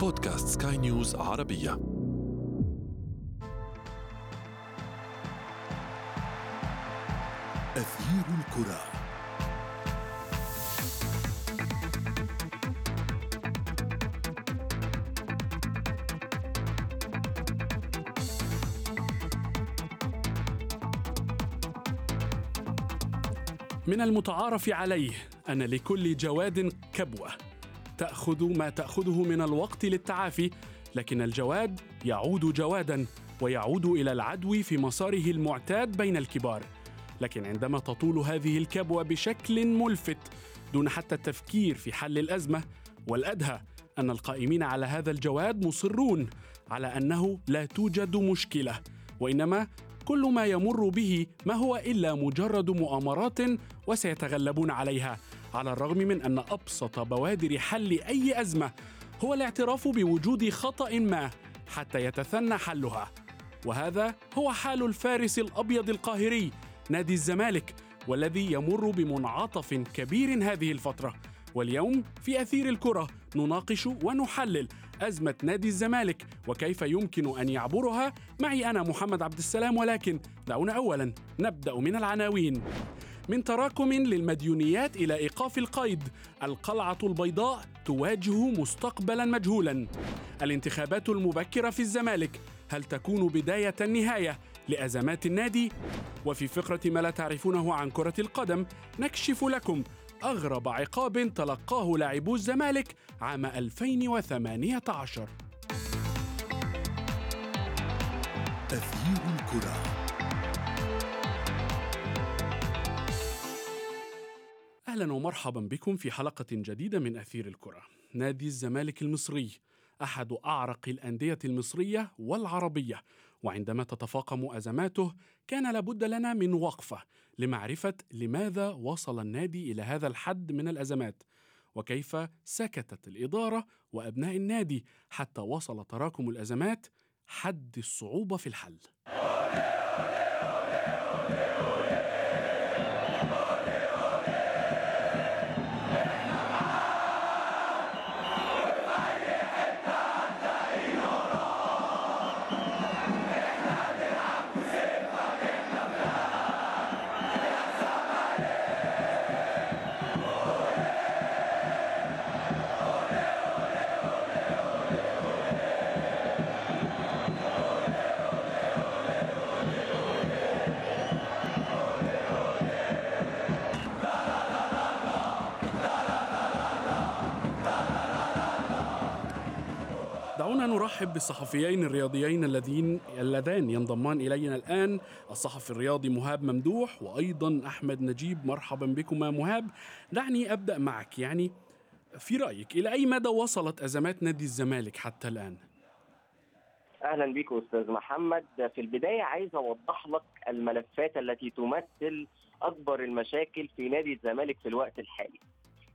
بودكاست سكاي نيوز عربية. أثير الكرة. من المتعارف عليه أن لكل جواد كبوة. تأخذ ما تأخذه من الوقت للتعافي لكن الجواد يعود جوادا ويعود إلى العدو في مساره المعتاد بين الكبار. لكن عندما تطول هذه الكبوة بشكل ملفت دون حتى التفكير في حل الأزمة والأدهى أن القائمين على هذا الجواد مصرون على أنه لا توجد مشكلة وإنما كل ما يمر به ما هو إلا مجرد مؤامرات وسيتغلبون عليها. على الرغم من أن أبسط بوادر حل أي أزمة هو الاعتراف بوجود خطأ ما حتى يتثنى حلها. وهذا هو حال الفارس الأبيض القاهري نادي الزمالك والذي يمر بمنعطف كبير هذه الفترة. واليوم في أثير الكرة نناقش ونحلل أزمة نادي الزمالك وكيف يمكن أن يعبرها. معي أنا محمد عبد السلام ولكن دعونا اولا نبدأ من العناوين. من تراكم للمديونيات إلى إيقاف القيد. القلعة البيضاء تواجه مستقبلا مجهولا. الانتخابات المبكرة في الزمالك هل تكون بداية النهاية لأزمات النادي؟ وفي فقرة ما لا تعرفونه عن كرة القدم نكشف لكم أغرب عقاب تلقاه لاعبو الزمالك عام 2018 أثير الكرة. أهلا ومرحبا بكم في حلقة جديدة من أثير الكرة. نادي الزمالك المصري أحد أعرق الأندية المصرية والعربية. وعندما تتفاقم أزماته كان لابد لنا من وقفة لمعرفة لماذا وصل النادي إلى هذا الحد من الأزمات. وكيف سكتت الإدارة وأبناء النادي حتى وصل تراكم الأزمات حد الصعوبة في الحل. دعونا نرحب بالصحفيين الرياضيين الذين اللذان ينضمان إلينا الآن. الصحفي الرياضي مهاب ممدوح وأيضا أحمد نجيب مرحبا بكما مهاب. دعني أبدأ معك. يعني في رأيك إلى أي مدى وصلت أزمات نادي الزمالك حتى الآن؟ أهلا بك أستاذ محمد. في البداية عايز أوضح لك الملفات التي تمثل أكبر المشاكل في نادي الزمالك في الوقت الحالي.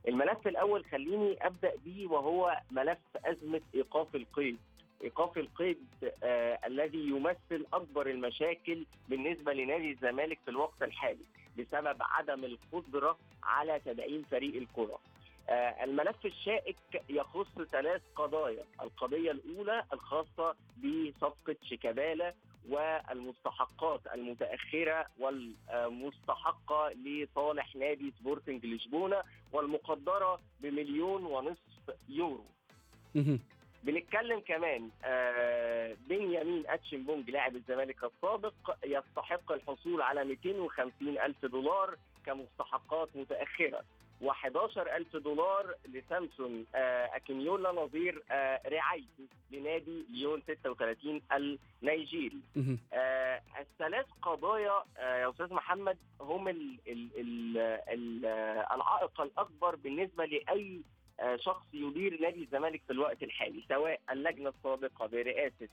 الملف الأول خليني أبدأ به وهو ملف أزمة إيقاف القيد. إيقاف القيد آه الذي يمثل أكبر المشاكل بالنسبة لنادي الزمالك في الوقت الحالي بسبب عدم القدرة على تدعيم فريق الكرة. آه الملف الشائك يخص ثلاث قضايا. القضية الأولى الخاصة بصفقة شيكابالا والمستحقات المتأخرة والمستحقة لصالح نادي سبورتنج لشبونة والمقدرة بمليون ونصف يورو. بنتكلم كمان آه بنيامين أتشنبونج لاعب الزمالك السابق يستحق الحصول على 250 ألف دولار كمستحقات متأخرة و11 ألف دولار لسامسون آه أكينيولا نظير آه رعايته لنادي ليون 36 النيجيري آه الثلاث قضايا يا أستاذ محمد هم ال ال ال ال العائق الأكبر بالنسبة لأي آه شخص يدير نادي الزمالك في الوقت الحالي سواء اللجنة السابقة برئاسة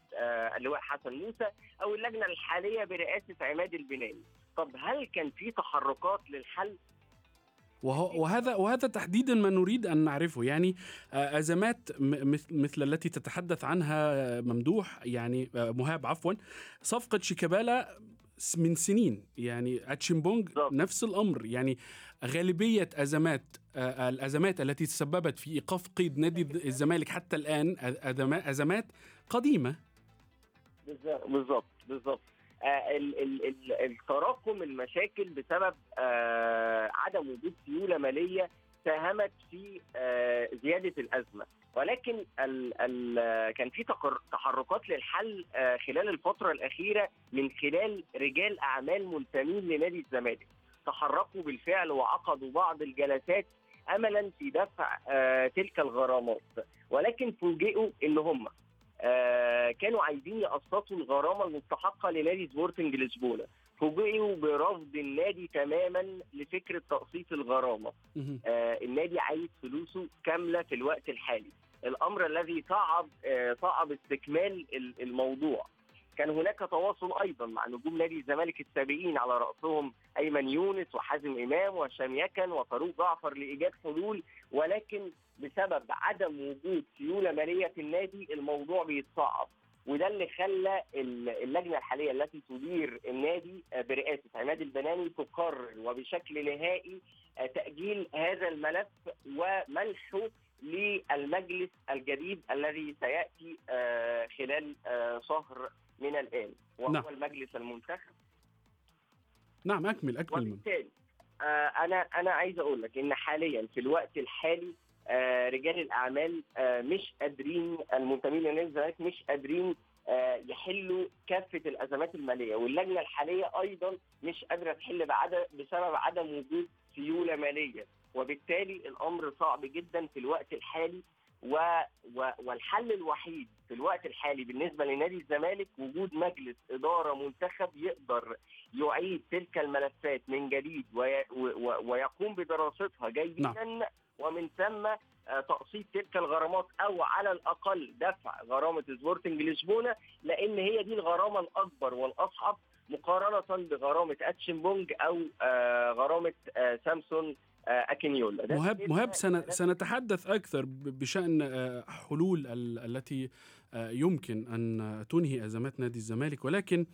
اللواء حسن موسى أو اللجنة الحالية برئاسة عماد البناني. طب هل كان في تحركات للحل؟ وهذا وهذا تحديدا ما نريد أن نعرفه. يعني أزمات مثل التي تتحدث عنها ممدوح يعني مهاب عفوا صفقة شيكابالا من سنين. يعني أتشيمبونج. نفس الأمر. يعني غالبية أزمات آه، الأزمات التي تسببت في إيقاف قيد نادي الزمالك حتى الآن أزمات قديمة. بالظبط بالظبط بالظبط. آه، ال- ال- ال- التراكم المشاكل بسبب آه، عدم وجود سيولة مالية ساهمت في آه، زيادة الأزمة. ولكن ال ال كان في تحركات للحل آه، خلال الفترة الأخيرة من خلال رجال أعمال منتمين لنادي الزمالك. تحركوا بالفعل وعقدوا بعض الجلسات املا في دفع آه، تلك الغرامات. ولكن فوجئوا إن هم آه، كانوا عايزين يقسطوا الغرامة المستحقة لنادي سبورتنج لشبونة. فوجئوا برفض النادي تماما لفكرة تقسيط الغرامة. آه، النادي عايز فلوسه كاملة في الوقت الحالي. الأمر الذي صعب آه، صعب استكمال ال- الموضوع. كان هناك تواصل أيضا مع نجوم نادي الزمالك السابقين على رأسهم أيمن يونس وحازم إمام وهشام يكن وفاروق جعفر لإيجاد حلول. ولكن بسبب عدم وجود سيولة مالية في النادي الموضوع بيتصعب. وده اللي خلى ال- اللجنة الحالية التي تدير النادي آه، برئاسة عماد البناني تقرر وبشكل نهائي آه، تأجيل هذا الملف ومنحه للمجلس الجديد الذي سيأتي آه، خلال شهر من الآن وهو نعم. المجلس المنتخب نعم أكمل أكمل. وبالتالي أنا أنا عايز أقول لك إن حاليا في الوقت الحالي رجال الأعمال آه، مش قادرين المنتمين لنادي الزمالك مش قادرين آه، يحلوا كافة الأزمات المالية. واللجنة الحالية أيضا مش قادرة تحل بعد بسبب عدم وجود سيولة مالية. وبالتالي الأمر صعب جدا في الوقت الحالي. و... و... والحل الوحيد في الوقت الحالي بالنسبة لنادي الزمالك وجود مجلس إدارة منتخب يقدر يعيد تلك الملفات من جديد وي... و... ويقوم بدراستها جيدا ومن ثم آه، تقسيط تلك الغرامات أو على الأقل دفع غرامة سبورتنج لشبونة لأن هي دي الغرامة الأكبر والأصعب مقارنة بغرامة اتشنبونج أو آه، غرامة آه، سامسون اكينيولا مهاب مهاب سنتحدث أكثر بشأن حلول ال- التي يمكن أن تنهي أزمات نادي الزمالك ولكن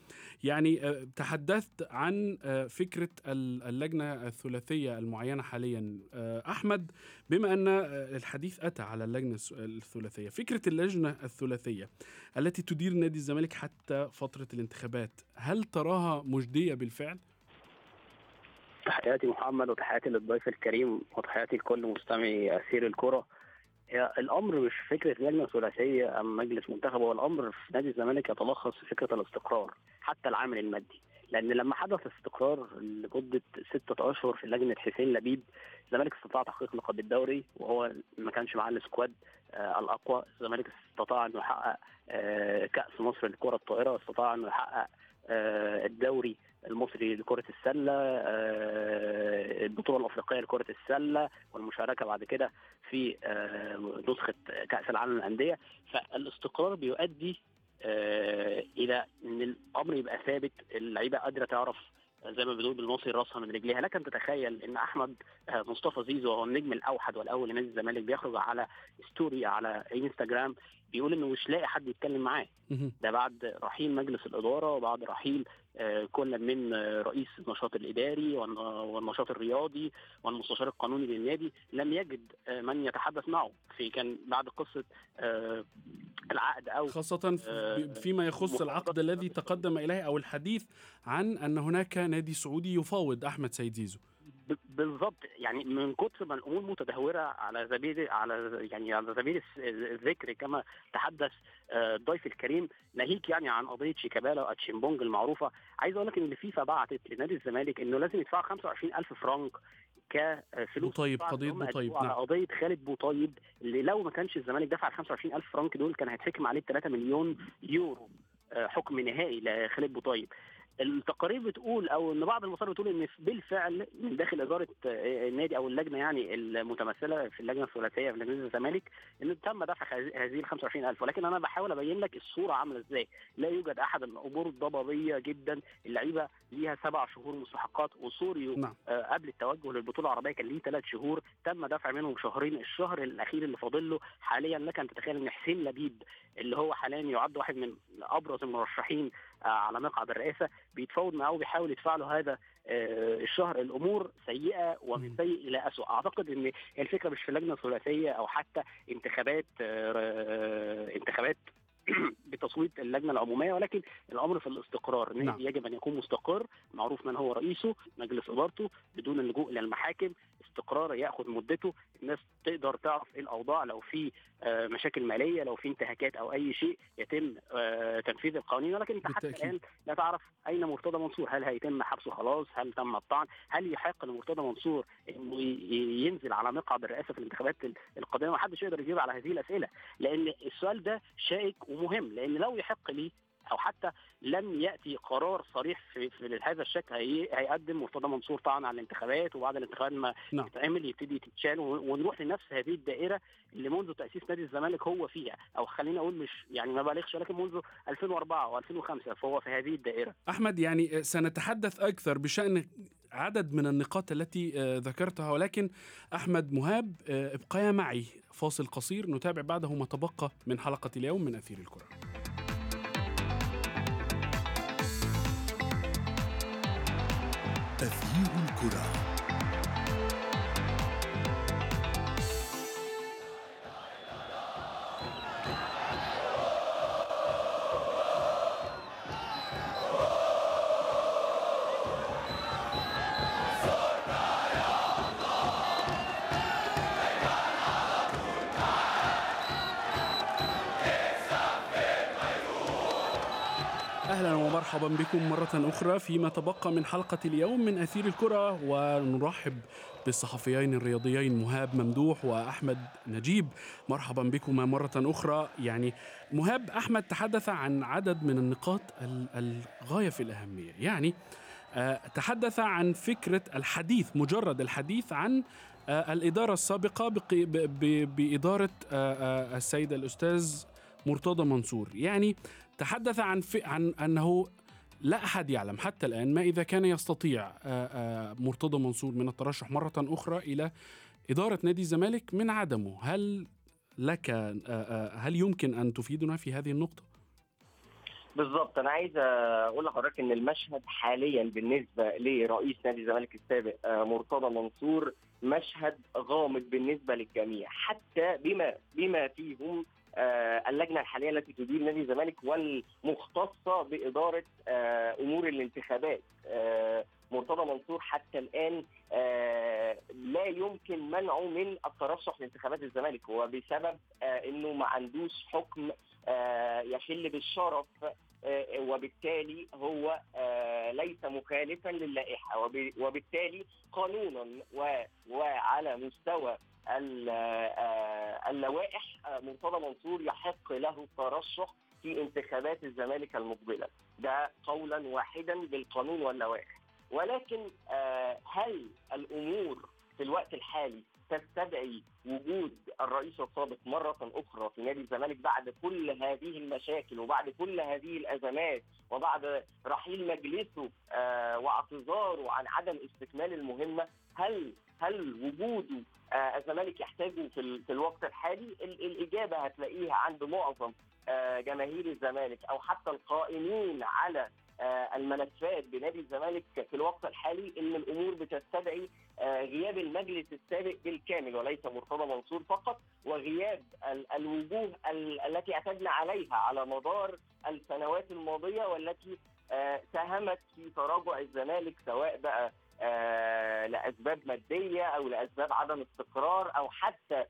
يعني آه، تحدثت عن آه، فكرة ال- اللجنة الثلاثية المعينة حاليا. آه، أحمد بما آه، الحديث أتى على اللجنة الس- الثلاثية فكرة اللجنة الثلاثية التي تدير نادي الزمالك حتى فترة الانتخابات هل تراها مجدية بالفعل؟ تحياتي محمد وتحياتي للضيف الكريم وتحياتي لكل مستمعي أسير الكرة. هي الأمر مش فكرة لجنة ثلاثية أم مجلس منتخب هو الأمر في نادي الزمالك يتلخص في فكرة الاستقرار حتى العامل المادي. لأن لما حدث استقرار لمدة ستة أشهر في لجنة حسين لبيب الزمالك استطاع تحقيق لقب الدوري وهو ما كانش معاه السكواد آه الأقوى. الزمالك استطاع أنه يحقق آه كأس مصر لكرة الطائرة استطاع أنه يحقق الدوري المصري لكرة السلة آه، البطولة الأفريقية لكرة السلة والمشاركة بعد كده في آه، نسخة كأس العالم للأندية. فالاستقرار بيؤدي آه، إلى إن الأمر يبقى ثابت اللعيبة قادرة تعرف زي ما بنقول بالمصري راسها من رجليها. لكن تتخيل إن أحمد آه، مصطفى زيزو هو النجم الأوحد والأول لنادي الزمالك بيخرج على ستوري على إنستجرام بيقول إنه مش لاقي حد يتكلم معاه. ده بعد رحيل مجلس الإدارة وبعد رحيل آه، كل من آه، رئيس النشاط الإداري والن- والنشاط الرياضي والمستشار القانوني للنادي لم يجد آه، من يتحدث معه. في كان بعد قصة العقد أو خاصة في- فيما يخص العقد الذي تقدم إليه أو الحديث عن أن هناك نادي سعودي يفاوض أحمد سيد زيزو. بالظبط. يعني من كتر ما الأمور متدهورة على سبيل على يعني على سبيل الذكر كما تحدث آه، الضيف الكريم ناهيك يعني عن قضية شيكابالا وأتشيمبونج المعروفة. عايز أقول لك إن الفيفا بعتت لنادي الزمالك إنه لازم يدفعوا 25000 فرنك كفلوس قضية هم بوطيب، قدموها على نعم. قضية خالد بوطيب اللي لو ما كانش الزمالك دفع ال 25000 فرنك دول كان هيتحكم عليه 3 مليون يورو آه، حكم نهائي لخالد بوطيب. التقارير بتقول أو إن بعض المصادر بتقول إن بالفعل من داخل إدارة آه، النادي أو اللجنة يعني المتمثلة في اللجنة الثلاثية في نادي الزمالك إن تم دفع هذه ال 25000 ولكن أنا بحاول أبين لك الصورة عاملة إزاي لا يوجد أحد الأمور الضبابيه جدا اللعيبة ليها سبع شهور مستحقات وسوريو نعم. آه، قبل التوجه للبطولة العربية كان ليه ثلاث شهور تم دفع منهم شهرين الشهر الأخير اللي فاضل له حاليا لك أن تتخيل إن حسين لبيب اللي هو حاليا يعد واحد من أبرز المرشحين آه، على مقعد الرئاسة بيتفاوض معاه وبيحاول يدفع له هذا آه، الشهر الأمور سيئة ومن. سيء إلى اسوء أعتقد إن الفكرة مش في لجنة ثلاثية أو حتى انتخابات آه، آه، انتخابات بتصويت اللجنة العمومية ولكن الأمر في الاستقرار نعم. يجب أن يكون مستقر معروف من هو رئيسه مجلس إدارته بدون اللجوء إلى المحاكم استقرار ياخذ مدته الناس تقدر تعرف إيه الأوضاع لو في آه، مشاكل مالية لو في انتهاكات أو أي شيء يتم آه، تنفيذ القوانين. ولكن انت حتى. الآن لا تعرف أين مرتضى منصور. هل هيتم حبسه؟ خلاص. هل تم الطعن؟ هل يحق لمرتضى منصور إنه ينزل على مقعد الرئاسة في الانتخابات ال- القادمة؟ ما حدش يقدر يجيب على هذه الأسئلة. لأن السؤال ده شائك ومهم. لأن لو يحق لي أو حتى لم يأتي قرار صريح في, في هذا الشكل هي هيقدم مرتضى منصور طعن على الانتخابات وبعد الانتخابات ما نعم. تتعمل يبتدي تتشال ون- ونروح لنفس هذه الدائرة اللي منذ تأسيس نادي الزمالك هو فيها. أو خليني أقول مش يعني ما بالغش ولكن منذ 2004 و2005 فهو في هذه الدائرة. أحمد يعني سنتحدث أكثر بشأن عدد من النقاط التي آه، ذكرتها ولكن أحمد مهاب آه، ابقيا معي. فاصل قصير نتابع بعده ما تبقى من حلقة اليوم من أثير الكرة. أثير الكرة. بكم مرة أخرى فيما تبقى من حلقة اليوم من أثير الكرة ونرحب بالصحفيين الرياضيين مهاب ممدوح وأحمد نجيب. مرحبا بكما مرة أخرى. يعني مهاب أحمد تحدث عن عدد من النقاط ال- الغاية في الأهمية. يعني آه، تحدث عن فكرة الحديث مجرد الحديث عن آه، الإدارة السابقة بق- ب- ب- بإدارة آه، السيد الأستاذ مرتضى منصور. يعني تحدث عن عن أنه لا أحد يعلم حتى الآن ما إذا كان يستطيع آه، آه، مرتضى منصور من الترشح مرة أخرى إلى إدارة نادي الزمالك من عدمه. هل لك آه، هل يمكن أن تفيدنا في هذه النقطة؟ بالظبط أنا عايز أقول لحضرتك إن المشهد حاليا بالنسبة لرئيس نادي الزمالك السابق مرتضى منصور مشهد غامض بالنسبة للجميع حتى بما بما فيهم اللجنة الحالية التي تدير نادي الزمالك والمختصة بإدارة آه، أمور الانتخابات. آه، مرتضى منصور حتى الآن آه، لا يمكن منعه من الترشح لانتخابات الزمالك وبسبب آه، إنه ما عندوش حكم آه، يخل بالشرف آه، وبالتالي هو آه، ليس مخالفا للائحة. وب- وبالتالي قانونا وعلى مستوى ال- اللوائح مرتضى منصور يحق له الترشح في انتخابات الزمالك المقبلة. ده قولا واحدا بالقانون واللوائح. ولكن هل الأمور في الوقت الحالي تستدعي وجود الرئيس السابق مرة أخرى في نادي الزمالك بعد كل هذه المشاكل وبعد كل هذه الأزمات وبعد رحيل مجلسه آه، واعتذاره عن عدم استكمال المهمة هل هل وجوده آه، الزمالك يحتاجه في, في الوقت الحالي؟ ال- الإجابة هتلاقيها عند معظم آه، جماهير الزمالك أو حتى القائمين على الملفات بنادي الزمالك في الوقت الحالي إن الأمور بتستدعي آه، غياب المجلس السابق بالكامل وليس مرتضى منصور فقط وغياب ال- الوجوه ال- التي اعتدنا عليها على مدار السنوات الماضية والتي آه، ساهمت في تراجع الزمالك سواء بقى آه، لأسباب مادية أو لأسباب عدم استقرار أو حتى آه،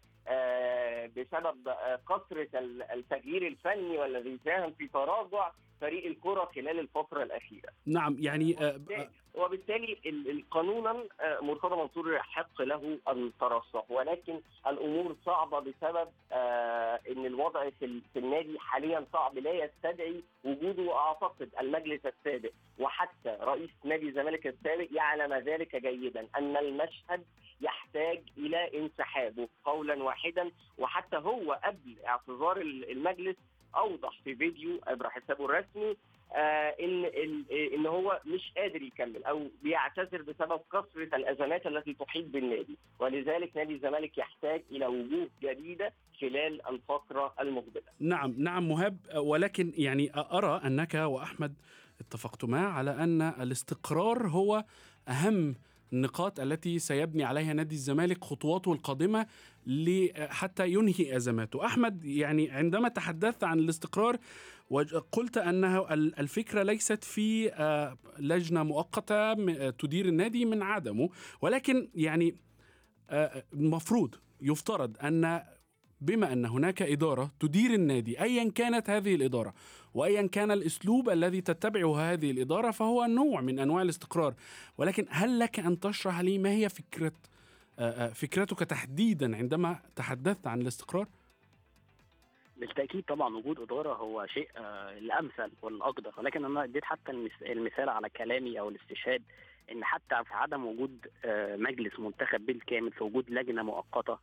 بسبب آه، كثرة ال- التغيير الفني والذي ساهم في تراجع فريق الكرة خلال الفترة الأخيرة. نعم يعني آه، آه، وبالتالي ال- ال- قانونا آه، مرتضى منصور يحق له الترشح ولكن الأمور صعبة بسبب آه، إن الوضع في ال- في النادي حاليا صعب لا يستدعي وجوده واعتقد المجلس السابق وحتى رئيس نادي الزمالك السابق يعلم ذلك جيدا أن المشهد يحتاج إلى انسحابه قولا واحدا وحتى هو قبل اعتذار ال- المجلس أوضح في فيديو عبر حسابه الرسمي آه إن ان إن هو مش قادر يكمل أو بيعتذر بسبب كثره الأزمات التي تحيط بالنادي ولذلك نادي الزمالك يحتاج إلى وجوه جديدة خلال الفترة المقبلة. نعم نعم مهاب ولكن يعني أرى أنك وأحمد اتفقت معه على أن الاستقرار هو أهم النقاط التي سيبني عليها نادي الزمالك خطواته القادمة حتى ينهي أزماته. أحمد يعني عندما تحدثت عن الاستقرار قلت أنه ال- الفكرة ليست في آه، لجنة مؤقتة آه، تدير النادي من عدمه ولكن يعني آه، المفروض يفترض أن بما أن هناك إدارة تدير النادي أيا كانت هذه الإدارة وأيا كان الأسلوب الذي تتبعه هذه الإدارة فهو نوع من أنواع الاستقرار ولكن هل لك أن تشرح لي ما هي فكرة آه، آه، فكرتك تحديدا عندما تحدثت عن الاستقرار؟ بالتأكيد طبعا وجود إدارة هو شيء آه، الأمثل والأقدر ولكن أنا اديت حتى المثال على كلامي أو الاستشهاد إن حتى في عدم وجود مجلس منتخب بالكامل في وجود لجنة مؤقتة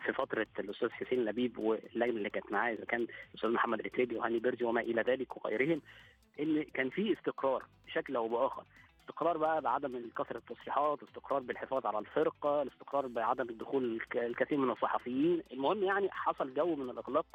في فترة الأستاذ حسين لبيب واللجنة اللي كانت معاه إذا كان الأستاذ محمد رتريبي وهاني بيرجي وما إلى ذلك وغيرهم إن كان في استقرار بشكل أو بآخر. استقرار بقى بعدم كثرة التصريحات استقرار بالحفاظ على الفرقة الاستقرار بعدم الدخول الك- الكثير من الصحفيين. المهم يعني حصل جو من الإغلاق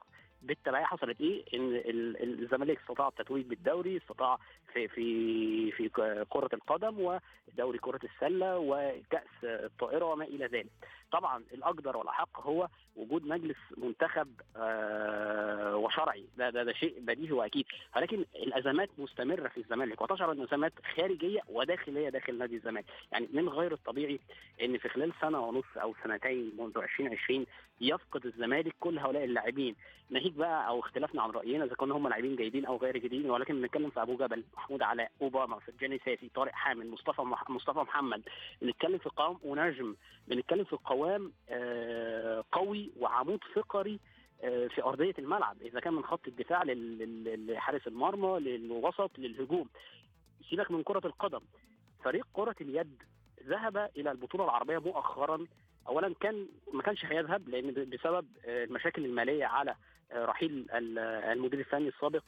بالتبعية. حصلت إيه؟ إن ال- ال- الزمالك استطاع التتويج بالدوري استطاع في في في كرة القدم ودوري كرة السلة وكأس الطائرة وما إلى ذلك. طبعا الأقدر والأحق هو وجود مجلس منتخب آه، وشرعي. ده, ده ده شيء بديهي وأكيد. ولكن الأزمات مستمرة في الزمالك. وتشعر أن ازمات خارجية وداخلية داخل نادي الزمالك. يعني من غير الطبيعي أن في خلال سنة ونص أو سنتين منذ 2020 يفقد الزمالك كل هؤلاء اللاعبين. ناهيك بقى أو اختلافنا عن رأينا إذا كانوا هم لاعبين جيدين أو غير جيدين ولكن بنتكلم في أبو جبل محمود علاء أوباما سجاني ساسي طارق حامد مصطفى مح... مصطفى محمد. بنتكلم في قوام ونجم. بنتكلم في قوام آه قوي وعمود فقري آه، في أرضية الملعب إذا كان من خط الدفاع لحارس المرمى للوسط للهجوم. سيبك من كرة القدم. فريق كرة اليد ذهب إلى البطولة العربية مؤخرا. اولا كان ما كانش هيذهب لأن بسبب آه، المشاكل المالية على رحيل ال- المدير الفني السابق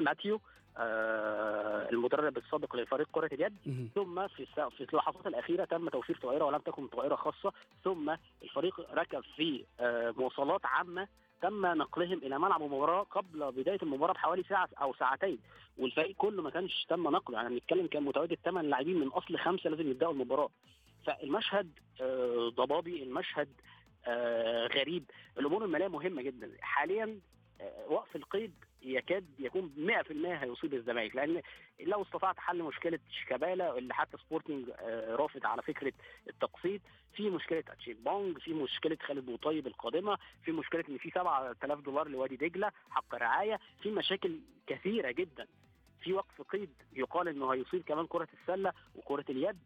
ماتيو المدرب السابق لفريق كرة اليد. ثم في في اللحظات الأخيرة تم توفير طائرة ولم تكن طائرة خاصة. ثم الفريق ركب في آه، مواصلات عامة. تم نقلهم إلى ملعب المباراة قبل بداية المباراة بحوالي ساعة أو ساعتين. والفريق كله ما كانش تم نقله. يعني بنتكلم كان متواجد ثمان لاعبين من أصل خمسة لازم يبدأوا المباراة. فالمشهد آه، ضبابي المشهد آه، غريب. الأمور المالية مهمة جدا. حاليا آه، وقف القيد يكاد يكون 100% هيصيب الزمالك لأن لو استطعت حل مشكلة شيكابالا اللي حتى سبورتنج آه، رافض على فكرة التقسيط في مشكلة أتشيمبونج في مشكلة خالد بوطيب القادمة في مشكلة إن في 7000 دولار لوادي دجلة حق رعاية في مشاكل كثيرة جدا. في وقف قيد يقال إنه هيصيب كمان كرة السلة وكرة اليد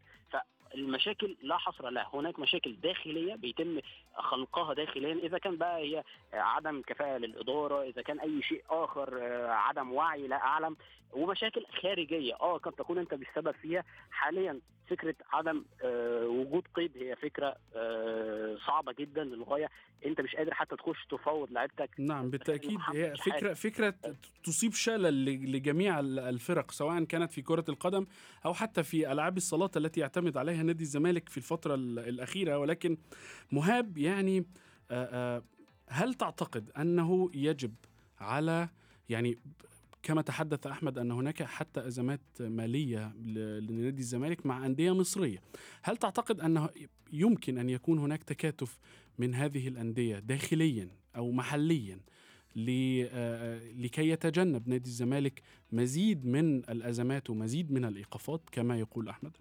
فالمشاكل لا حصر لها. هناك مشاكل داخلية بيتم خلقها داخليا. إذا كان بقى هي عدم كفاءة للإدارة إذا كان أي شيء آخر آه، عدم وعي لا اعلم ومشاكل خارجية. آه قد تكون أنت بالسبب فيها. حاليا فكرة عدم آه، وجود قيد هي فكرة آه، صعبة جدا للغاية. أنت مش قادر حتى تخش تفاوض لعيبتك. نعم بالتأكيد. محمد هي. فكرة فكرة تصيب شلل لجميع ال- الفرق سواء كانت في كرة القدم أو حتى في ألعاب الصالات التي يعتمد عليها نادي الزمالك في الفترة ال- الأخيرة. ولكن مهاب يعني هل تعتقد أنه يجب على يعني كما تحدث أحمد أن هناك حتى أزمات مالية ل- لنادي الزمالك مع أندية مصرية. هل تعتقد أنه يمكن أن يكون هناك تكاتف من هذه الأندية داخليا أو محليا آه، لكي يتجنب نادي الزمالك مزيد من الأزمات ومزيد من الإيقافات كما يقول أحمد؟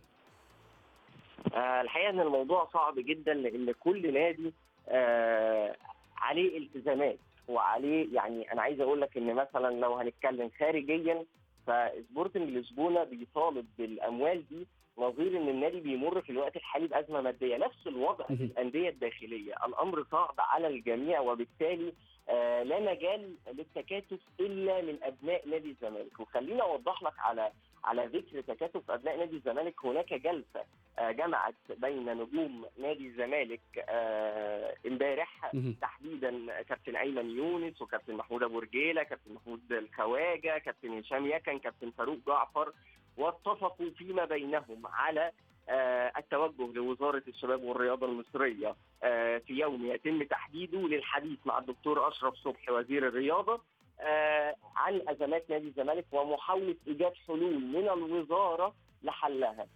آه، الحقيقة أن الموضوع صعب جدا لأن كل نادي آه، عليه التزامات. وعليه. يعني أنا عايز أقول لك إن مثلا لو هنتكلم خارجيا فسبورتنج لشبونة بيطالب بالأموال دي نظير إن النادي بيمر في الوقت الحالي بأزمة مادية نفس الوضع في. الأندية الداخلية الأمر صعب على الجميع وبالتالي آه، لا مجال للتكاتف إلا من أبناء نادي الزمالك وخليني أوضح لك على على ذكر تكاتف أبناء نادي الزمالك هناك جلسة آه، جمعت بين نجوم نادي الزمالك آه، امبارح. تحديدا كابتن أيمن يونس وكابتن محمود أبو رجيلة كابتن محمود الخواجة كابتن هشام يكن كابتن فاروق جعفر واتفقوا فيما بينهم على آه، التوجه لوزارة الشباب والرياضة المصرية آه، في يوم يتم تحديده للحديث مع الدكتور أشرف صبحي وزير الرياضة آه، عن أزمات نادي الزمالك ومحاولة إيجاد حلول من الوزارة لحلها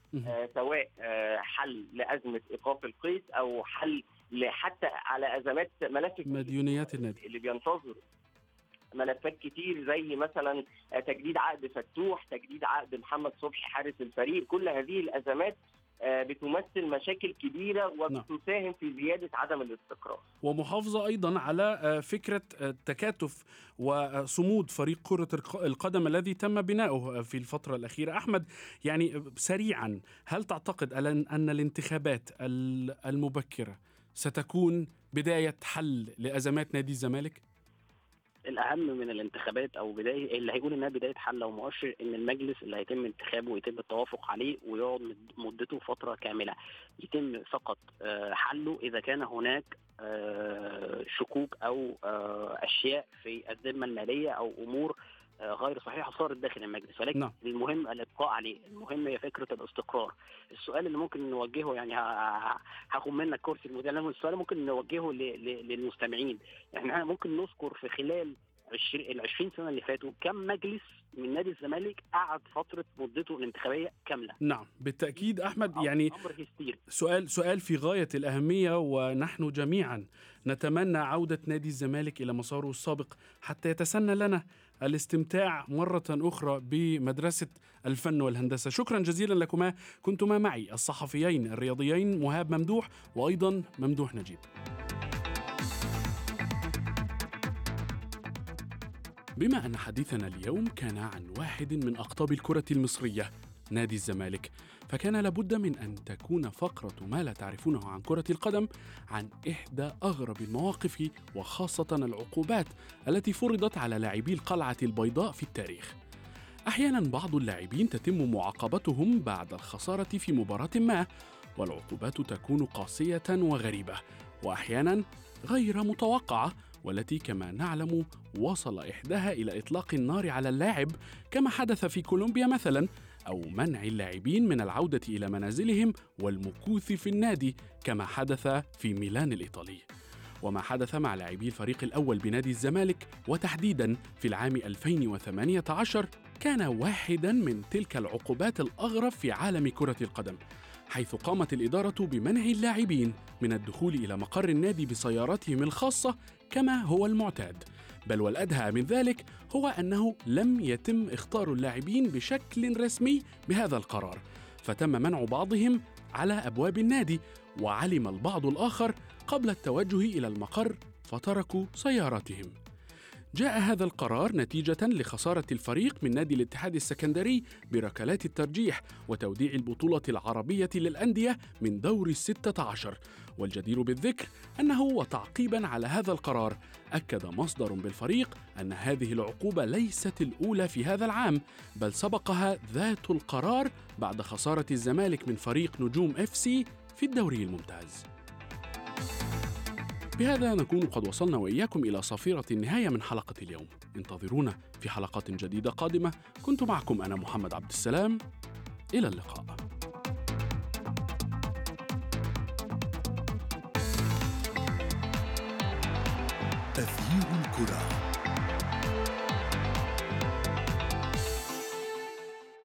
سواء حل لأزمة إيقاف القيد أو حل حتى على أزمات ملف مديونيات النادي. اللي بينتظر ملفات كتير زي مثلا آه، تجديد عقد فتوح تجديد عقد محمد صبحي حارس الفريق. كل هذه الأزمات آه، بتمثل مشاكل كبيرة وبتساهم في زيادة عدم الاستقرار. ومحافظة أيضا على آه، فكرة آه، تكاتف وصمود فريق كرة الق- القدم الذي تم بناؤه في الفترة الأخيرة. أحمد يعني سريعا هل تعتقد أن أن الانتخابات ال- المبكرة ستكون بداية حل لأزمات نادي الزمالك؟ الأهم من الانتخابات أو بداية اللي هيقول إنها بداية حل أو مؤشر إن المجلس اللي هيتم انتخابه ويتم التوافق عليه ويقعد مد- مدته فترة كاملة يتم فقط آه، حله إذا كان هناك آه، شكوك أو آه، أشياء في الذمة المالية أو أمور غير صحيحه صارت داخل المجلس ولكن نعم. المهم الإبقاء عليه المهم هي فكرة الاستقرار. السؤال اللي ممكن نوجهه يعني هاخد منك كرسي لأن السؤال ممكن نوجهه للمستمعين. إحنا ممكن نذكر في خلال ال 20 سنة اللي فاتوا كم مجلس من نادي الزمالك قعد فترة مدته الانتخابية كاملة؟ نعم بالتأكيد أحمد يعني سؤال سؤال في غاية الأهمية ونحن جميعا نتمنى عودة نادي الزمالك إلى مساره السابق حتى يتسنى لنا الاستمتاع مرة أخرى بمدرسة الفن والهندسة. شكرا جزيلا لكما. كنتما معي الصحفيين الرياضيين مهاب ممدوح وأيضا ممدوح نجيب. بما أن حديثنا اليوم كان عن واحد من أقطاب الكرة المصرية نادي الزمالك. فكان لابد من أن تكون فقرة ما لا تعرفونه عن كرة القدم عن إحدى أغرب المواقف وخاصة العقوبات التي فرضت على لاعبي القلعة البيضاء في التاريخ. أحيانا بعض اللاعبين تتم معاقبتهم بعد الخسارة في مباراة ما والعقوبات تكون قاسية وغريبة. وأحيانا غير متوقعة والتي كما نعلم وصل إحداها إلى إطلاق النار على اللاعب كما حدث في كولومبيا مثلا. أو منع اللاعبين من العودة إلى منازلهم والمكوث في النادي كما حدث في ميلان الإيطالي. وما حدث مع لاعبي الفريق الأول بنادي الزمالك وتحديدا في العام 2018 كان واحدا من تلك العقوبات الأغرب في عالم كرة القدم حيث قامت الإدارة بمنع اللاعبين من الدخول إلى مقر النادي بسياراتهم الخاصة كما هو المعتاد. بل والأدهى من ذلك هو أنه لم يتم اختار اللاعبين بشكل رسمي بهذا القرار فتم منع بعضهم على أبواب النادي وعلم البعض الآخر قبل التوجه إلى المقر فتركوا سياراتهم. جاء هذا القرار نتيجة لخسارة الفريق من نادي الاتحاد السكندري بركلات الترجيح وتوديع البطولة العربية للأندية من دور الستة عشر. والجدير بالذكر أنه وتعقيبا على هذا القرار أكد مصدر بالفريق أن هذه العقوبة ليست الأولى في هذا العام بل سبقها ذات القرار بعد خسارة الزمالك من فريق نجوم إف سي في الدوري الممتاز. بهذا نكون قد وصلنا وإياكم إلى صفيرة النهاية من حلقة اليوم. انتظرونا في حلقات جديدة قادمة. كنت معكم أنا محمد عبد السلام. إلى اللقاء. تغيير الكرة.